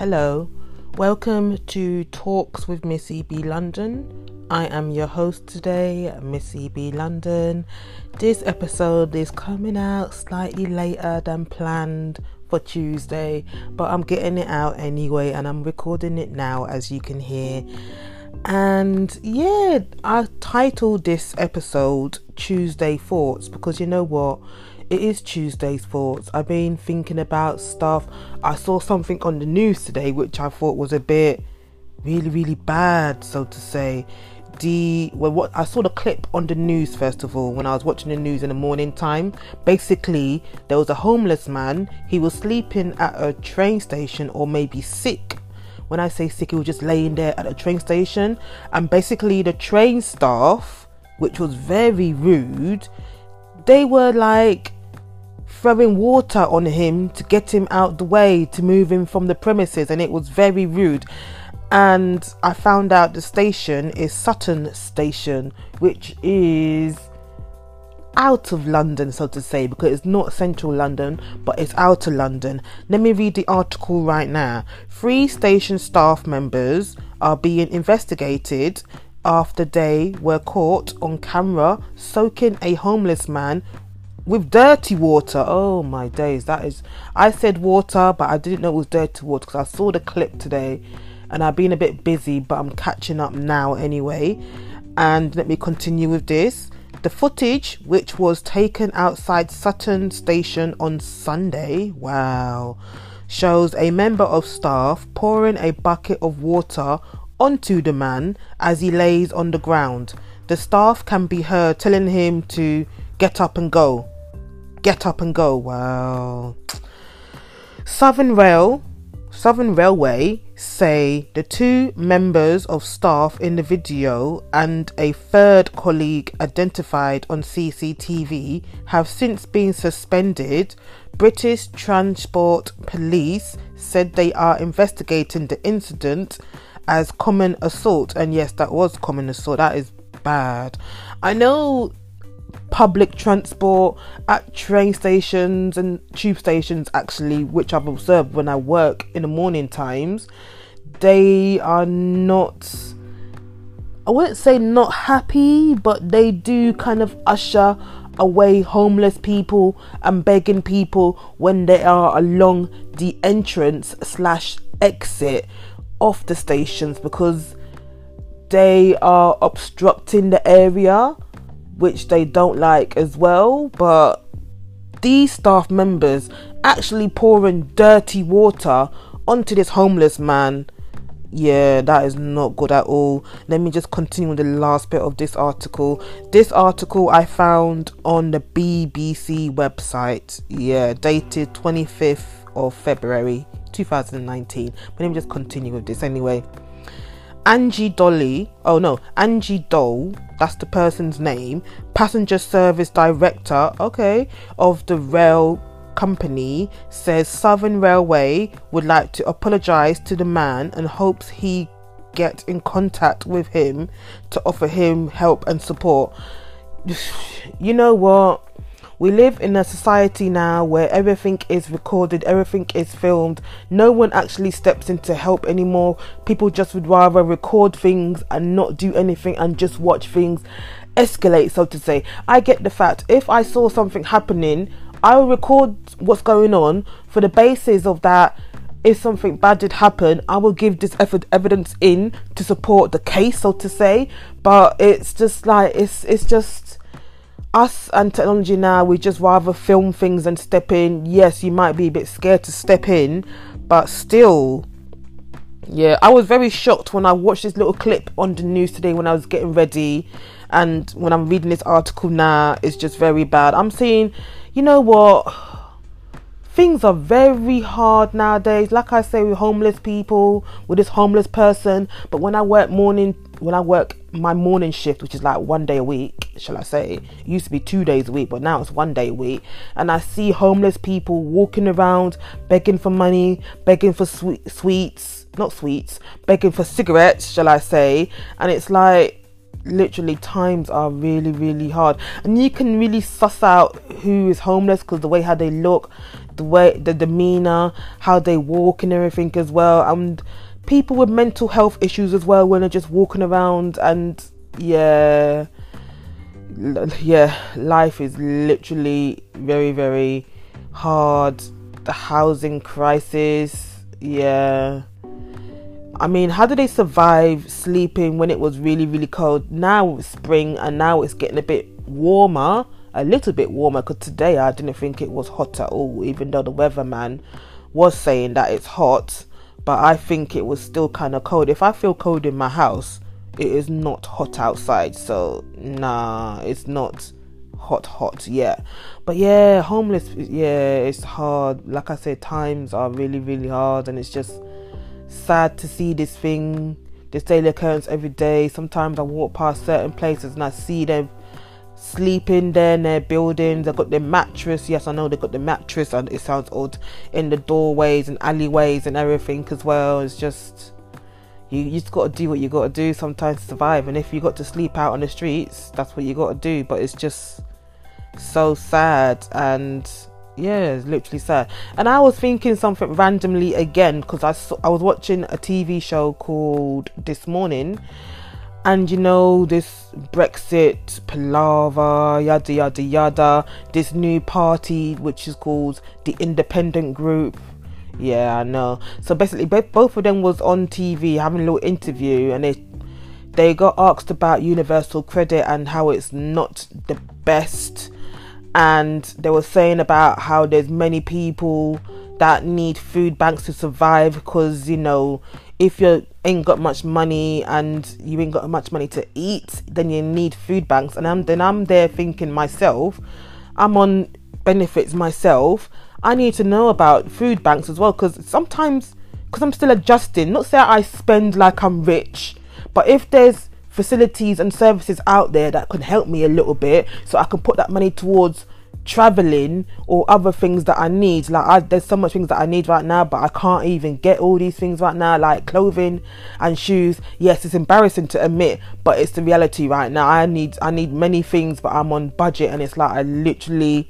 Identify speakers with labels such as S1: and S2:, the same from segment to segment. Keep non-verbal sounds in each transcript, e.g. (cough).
S1: Hello, welcome to Talks with Missy B London. I am your host today, Missy B London. This episode is coming out slightly later than planned for Tuesday, but I'm getting it out anyway and I'm recording it now as you can hear. And yeah, I titled this episode Tuesday Thoughts because you know what? It is Tuesday's thoughts. I've been thinking about stuff. I saw something on the news today which I thought was a bit really, really bad, so to say. The well, what I saw the clip on the news first of all when I was watching the news in the morning time. Basically, there was a homeless man. He was sleeping at a train station or maybe sick. When I say sick, he was just laying there at a train station, and basically the train staff, which was very rude, they were like throwing water on him to get him out the way to move him from the premises and it was very rude. And I found out the station is Sutton Station which is out of London so to say because it's not central London but it's outer London. Let me read the article right now. Three station staff members are being investigated after they were caught on camera soaking a homeless man with dirty water. Oh my days, that is. I said water, but I didn't know it was dirty water because I saw the clip today and I've been a bit busy, but I'm catching up now anyway. And let me continue with this. The footage, which was taken outside Sutton Station on Sunday, wow, shows a member of staff pouring a bucket of water onto the man as he lays on the ground. The staff can be heard telling him to get up and go get up and go. Wow. Southern Rail, Southern Railway say the two members of staff in the video and a third colleague identified on CCTV have since been suspended. British Transport Police said they are investigating the incident as common assault, and yes, that was common assault. That is bad. I know public transport at train stations and tube stations actually which i've observed when i work in the morning times they are not i wouldn't say not happy but they do kind of usher away homeless people and begging people when they are along the entrance slash exit of the stations because they are obstructing the area which they don't like as well. But these staff members actually pouring dirty water onto this homeless man. Yeah, that is not good at all. Let me just continue with the last bit of this article. This article I found on the BBC website. Yeah, dated 25th of February 2019. But let me just continue with this anyway. Angie Dolly, oh no, Angie Dole, that's the person's name, passenger service director, okay, of the rail company, says Southern Railway would like to apologize to the man and hopes he get in contact with him to offer him help and support. (sighs) You know what? We live in a society now where everything is recorded, everything is filmed. No one actually steps in to help anymore. People just would rather record things and not do anything and just watch things escalate, so to say. I get the fact if I saw something happening, I will record what's going on for the basis of that if something bad did happen, I will give this evidence in to support the case, so to say. But it's just like it's it's just us and technology now, we just rather film things and step in. Yes, you might be a bit scared to step in, but still, yeah, I was very shocked when I watched this little clip on the news today when I was getting ready, and when I'm reading this article now, it's just very bad. I'm seeing, you know what? Things are very hard nowadays. Like I say, with homeless people, with this homeless person, but when I work morning, when I work my morning shift, which is like one day a week, shall I say? It used to be two days a week, but now it's one day a week. And I see homeless people walking around begging for money, begging for sweet, sweets, not sweets, begging for cigarettes, shall I say? And it's like literally times are really really hard and you can really suss out who is homeless because the way how they look the way the demeanor, how they walk and everything as well. And people with mental health issues as well when they're just walking around and yeah yeah life is literally very very hard the housing crisis yeah I mean, how do they survive sleeping when it was really, really cold? Now it's spring and now it's getting a bit warmer, a little bit warmer. Because today I didn't think it was hot at all, even though the weatherman was saying that it's hot. But I think it was still kind of cold. If I feel cold in my house, it is not hot outside. So, nah, it's not hot, hot yet. But yeah, homeless, yeah, it's hard. Like I said, times are really, really hard, and it's just sad to see this thing, this daily occurrence every day. Sometimes I walk past certain places and I see them sleeping there in their buildings. They've got their mattress. Yes, I know they've got the mattress, and it sounds odd in the doorways and alleyways and everything as well. It's just you, you just got to do what you got to do sometimes to survive. And if you got to sleep out on the streets, that's what you got to do. But it's just so sad and yeah, it's literally sad. And I was thinking something randomly again because I saw, I was watching a TV show called This Morning, and you know this Brexit palaver, yada yada yada. This new party which is called the Independent Group. Yeah, I know. So basically, both of them was on TV having a little interview, and they they got asked about universal credit and how it's not the best and they were saying about how there's many people that need food banks to survive because you know if you ain't got much money and you ain't got much money to eat then you need food banks. And I'm, then I'm there thinking myself I'm on benefits myself. I need to know about food banks as well because sometimes because I'm still adjusting. Not say I spend like I'm rich but if there's facilities and services out there that can help me a little bit so I can put that money towards traveling or other things that I need. Like I, there's so much things that I need right now, but I can't even get all these things right now, like clothing and shoes. Yes, it's embarrassing to admit, but it's the reality right now. I need I need many things, but I'm on budget, and it's like I literally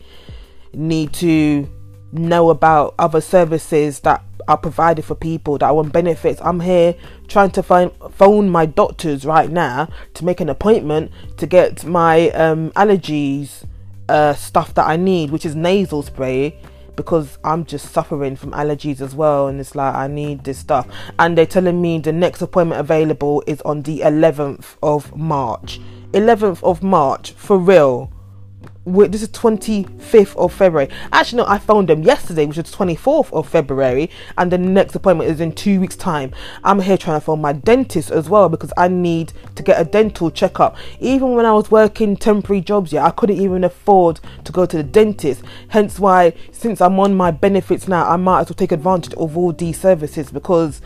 S1: need to know about other services that are provided for people that want benefits. I'm here trying to find phone my doctors right now to make an appointment to get my um, allergies uh, stuff that I need, which is nasal spray because I'm just suffering from allergies as well, and it's like I need this stuff. And they're telling me the next appointment available is on the 11th of March. 11th of March, for real this is 25th of February. Actually, no, I found them yesterday, which is 24th of February, and the next appointment is in two weeks' time. I'm here trying to phone my dentist as well because I need to get a dental checkup. Even when I was working temporary jobs, yeah, I couldn't even afford to go to the dentist. Hence why, since I'm on my benefits now, I might as well take advantage of all these services because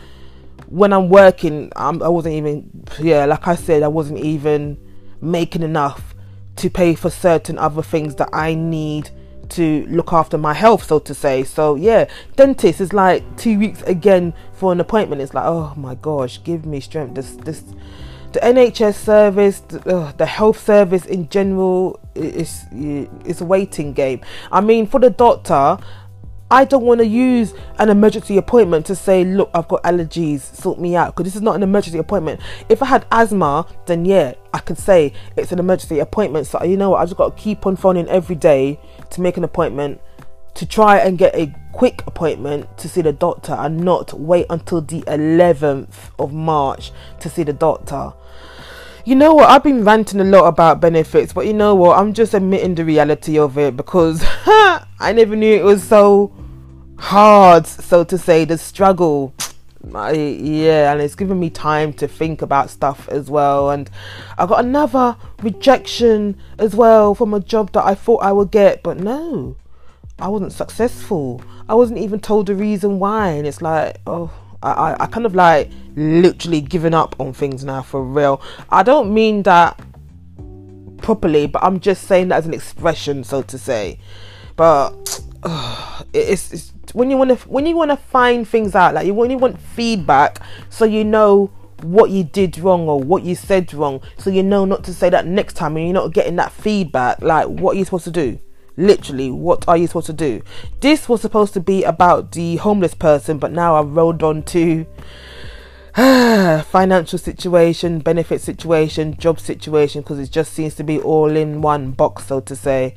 S1: when I'm working, I'm, I wasn't even, yeah, like I said, I wasn't even making enough to pay for certain other things that I need to look after my health, so to say. So yeah, dentist is like two weeks again for an appointment. It's like, oh my gosh, give me strength. This this the NHS service, the, uh, the health service in general is is a waiting game. I mean, for the doctor, I don't want to use an emergency appointment to say, look, I've got allergies, sort me out, because this is not an emergency appointment. If I had asthma, then yeah, I could say it's an emergency appointment. So, you know what, I just got to keep on phoning every day to make an appointment to try and get a quick appointment to see the doctor and not wait until the 11th of March to see the doctor. You know what? I've been ranting a lot about benefits, but you know what? I'm just admitting the reality of it because (laughs) I never knew it was so hard, so to say, the struggle. I, yeah, and it's given me time to think about stuff as well. And I got another rejection as well from a job that I thought I would get, but no, I wasn't successful. I wasn't even told the reason why, and it's like, oh, I, I kind of like literally giving up on things now for real. I don't mean that properly, but I'm just saying that as an expression, so to say. But (sighs) uh, it's, it's when you want to when you want to find things out, like you when you want feedback, so you know what you did wrong or what you said wrong, so you know not to say that next time, and you're not getting that feedback. Like, what are you supposed to do? Literally, what are you supposed to do? This was supposed to be about the homeless person, but now I've rolled on to (sighs) financial situation, benefit situation, job situation, because it just seems to be all in one box, so to say.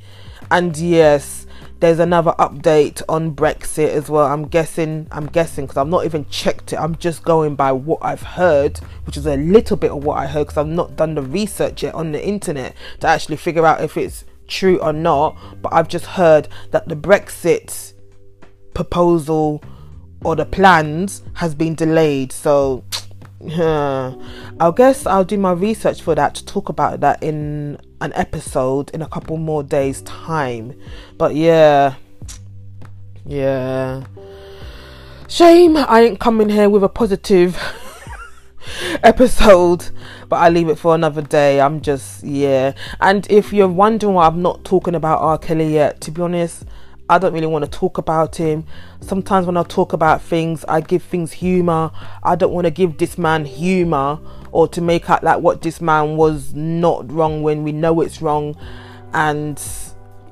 S1: And yes, there's another update on Brexit as well. I'm guessing, I'm guessing because I've not even checked it. I'm just going by what I've heard, which is a little bit of what I heard because I've not done the research yet on the internet to actually figure out if it's true or not. But I've just heard that the Brexit proposal or the plans has been delayed. So yeah, (sighs) I guess I'll do my research for that to talk about that in an episode in a couple more days' time. But yeah, yeah. Shame I ain't coming here with a positive episode, but I leave it for another day. I'm just, yeah. And if you're wondering why I'm not talking about R. Kelly yet, to be honest, I don't really want to talk about him. Sometimes when I talk about things, I give things humor. I don't want to give this man humor or to make out like what this man was not wrong when we know it's wrong. And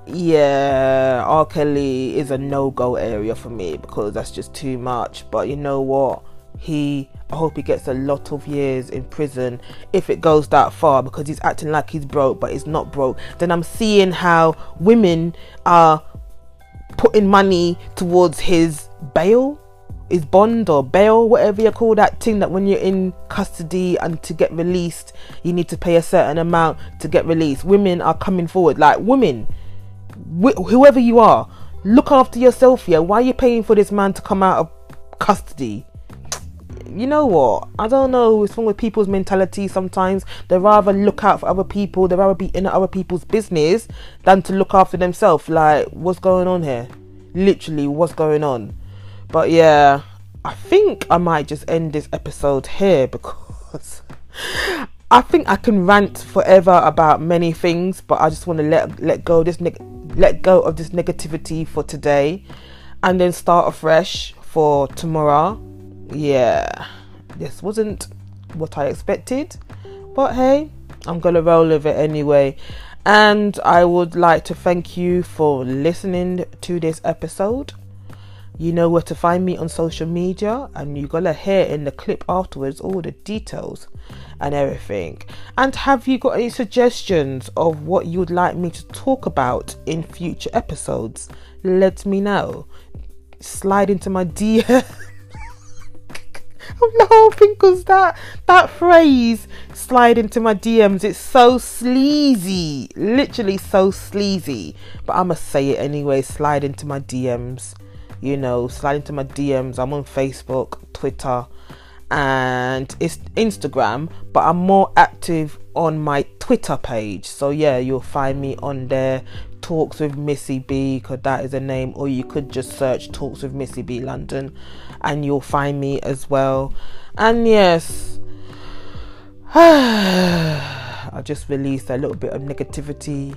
S1: yeah, R. Kelly is a no go area for me because that's just too much. But you know what? He, I hope he gets a lot of years in prison if it goes that far because he's acting like he's broke, but he's not broke. Then I'm seeing how women are putting money towards his bail, his bond or bail, whatever you call that thing that when you're in custody and to get released, you need to pay a certain amount to get released. Women are coming forward, like women, wh- whoever you are, look after yourself. here. why are you paying for this man to come out of custody? You know what? I don't know It's wrong with people's mentality sometimes. They rather look out for other people, they rather be in other people's business than to look after themselves. Like, what's going on here? Literally, what's going on? But yeah, I think I might just end this episode here because (laughs) I think I can rant forever about many things, but I just want to let let go this neg- let go of this negativity for today and then start afresh for tomorrow yeah, this wasn't what I expected, but hey, I'm gonna roll with it anyway. And I would like to thank you for listening to this episode. You know where to find me on social media, and you're gonna hear in the clip afterwards all the details and everything. And have you got any suggestions of what you would like me to talk about in future episodes? Let me know. Slide into my DM. (laughs) (laughs) I'm laughing because that that phrase slide into my DMs. It's so sleazy, literally so sleazy. But I must say it anyway. Slide into my DMs. You know, slide into my DMs. I'm on Facebook, Twitter, and it's Instagram. But I'm more active on my Twitter page. So yeah, you'll find me on there. Talks with Missy B, because that is a name, or you could just search Talks with Missy B London and you'll find me as well. And yes, (sighs) I just released a little bit of negativity,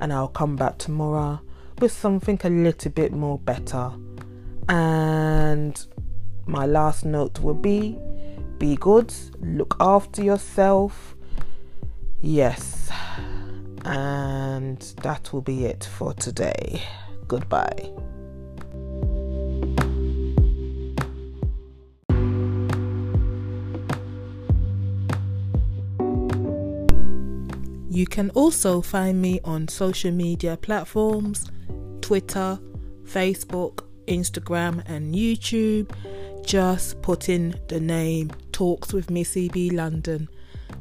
S1: and I'll come back tomorrow with something a little bit more better. And my last note will be be good, look after yourself. Yes, and that will be it for today. Goodbye. You can also find me on social media platforms Twitter, Facebook, Instagram, and YouTube. Just put in the name Talks with Missy B London.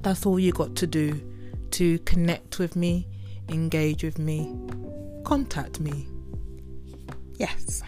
S1: That's all you got to do to connect with me, engage with me, contact me. Yes.